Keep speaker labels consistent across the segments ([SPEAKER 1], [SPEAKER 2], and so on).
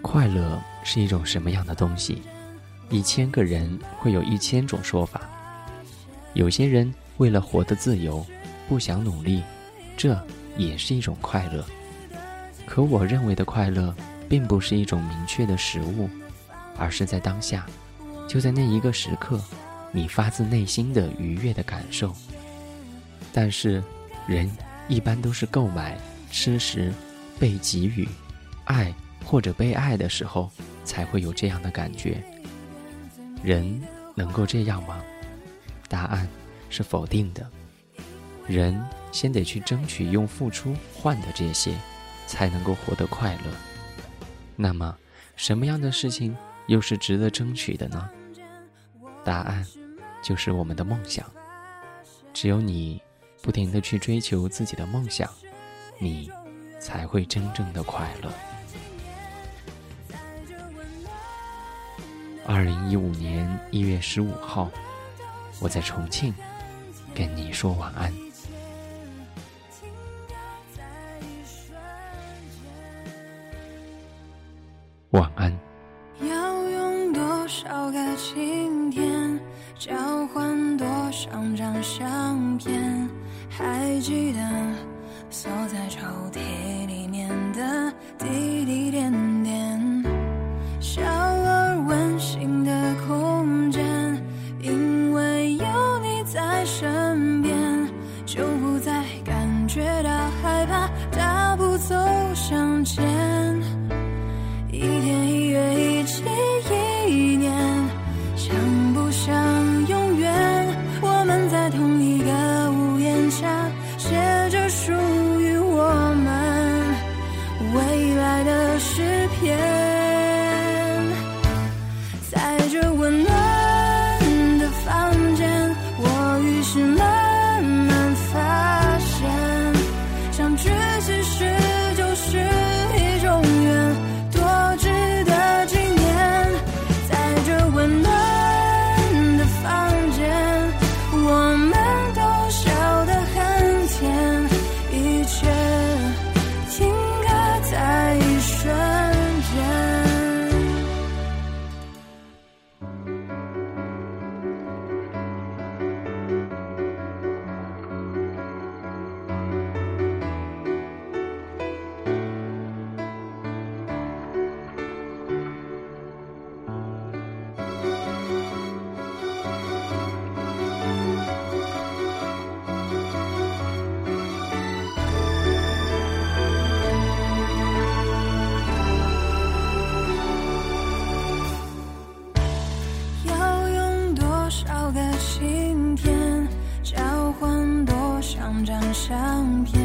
[SPEAKER 1] 快乐是一种什么样的东西？一千个人会有一千种说法。有些人为了活得自由，不想努力，这也是一种快乐。可我认为的快乐，并不是一种明确的食物，而是在当下，就在那一个时刻，你发自内心的愉悦的感受。但是，人一般都是购买、吃食、被给予、爱或者被爱的时候，才会有这样的感觉。人能够这样吗？答案是否定的。人先得去争取用付出换的这些，才能够活得快乐。那么，什么样的事情又是值得争取的呢？答案就是我们的梦想。只有你不停的去追求自己的梦想，你才会真正的快乐。二零一五年一月十五号，我在重庆跟你说晚安。晚安。
[SPEAKER 2] 要用多少个晴天，交换多少张相片？还记得锁在抽屉里面的滴滴点害怕，大步走向前。一天张相片？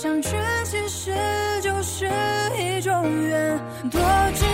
[SPEAKER 2] 相聚其实就是一种缘，多值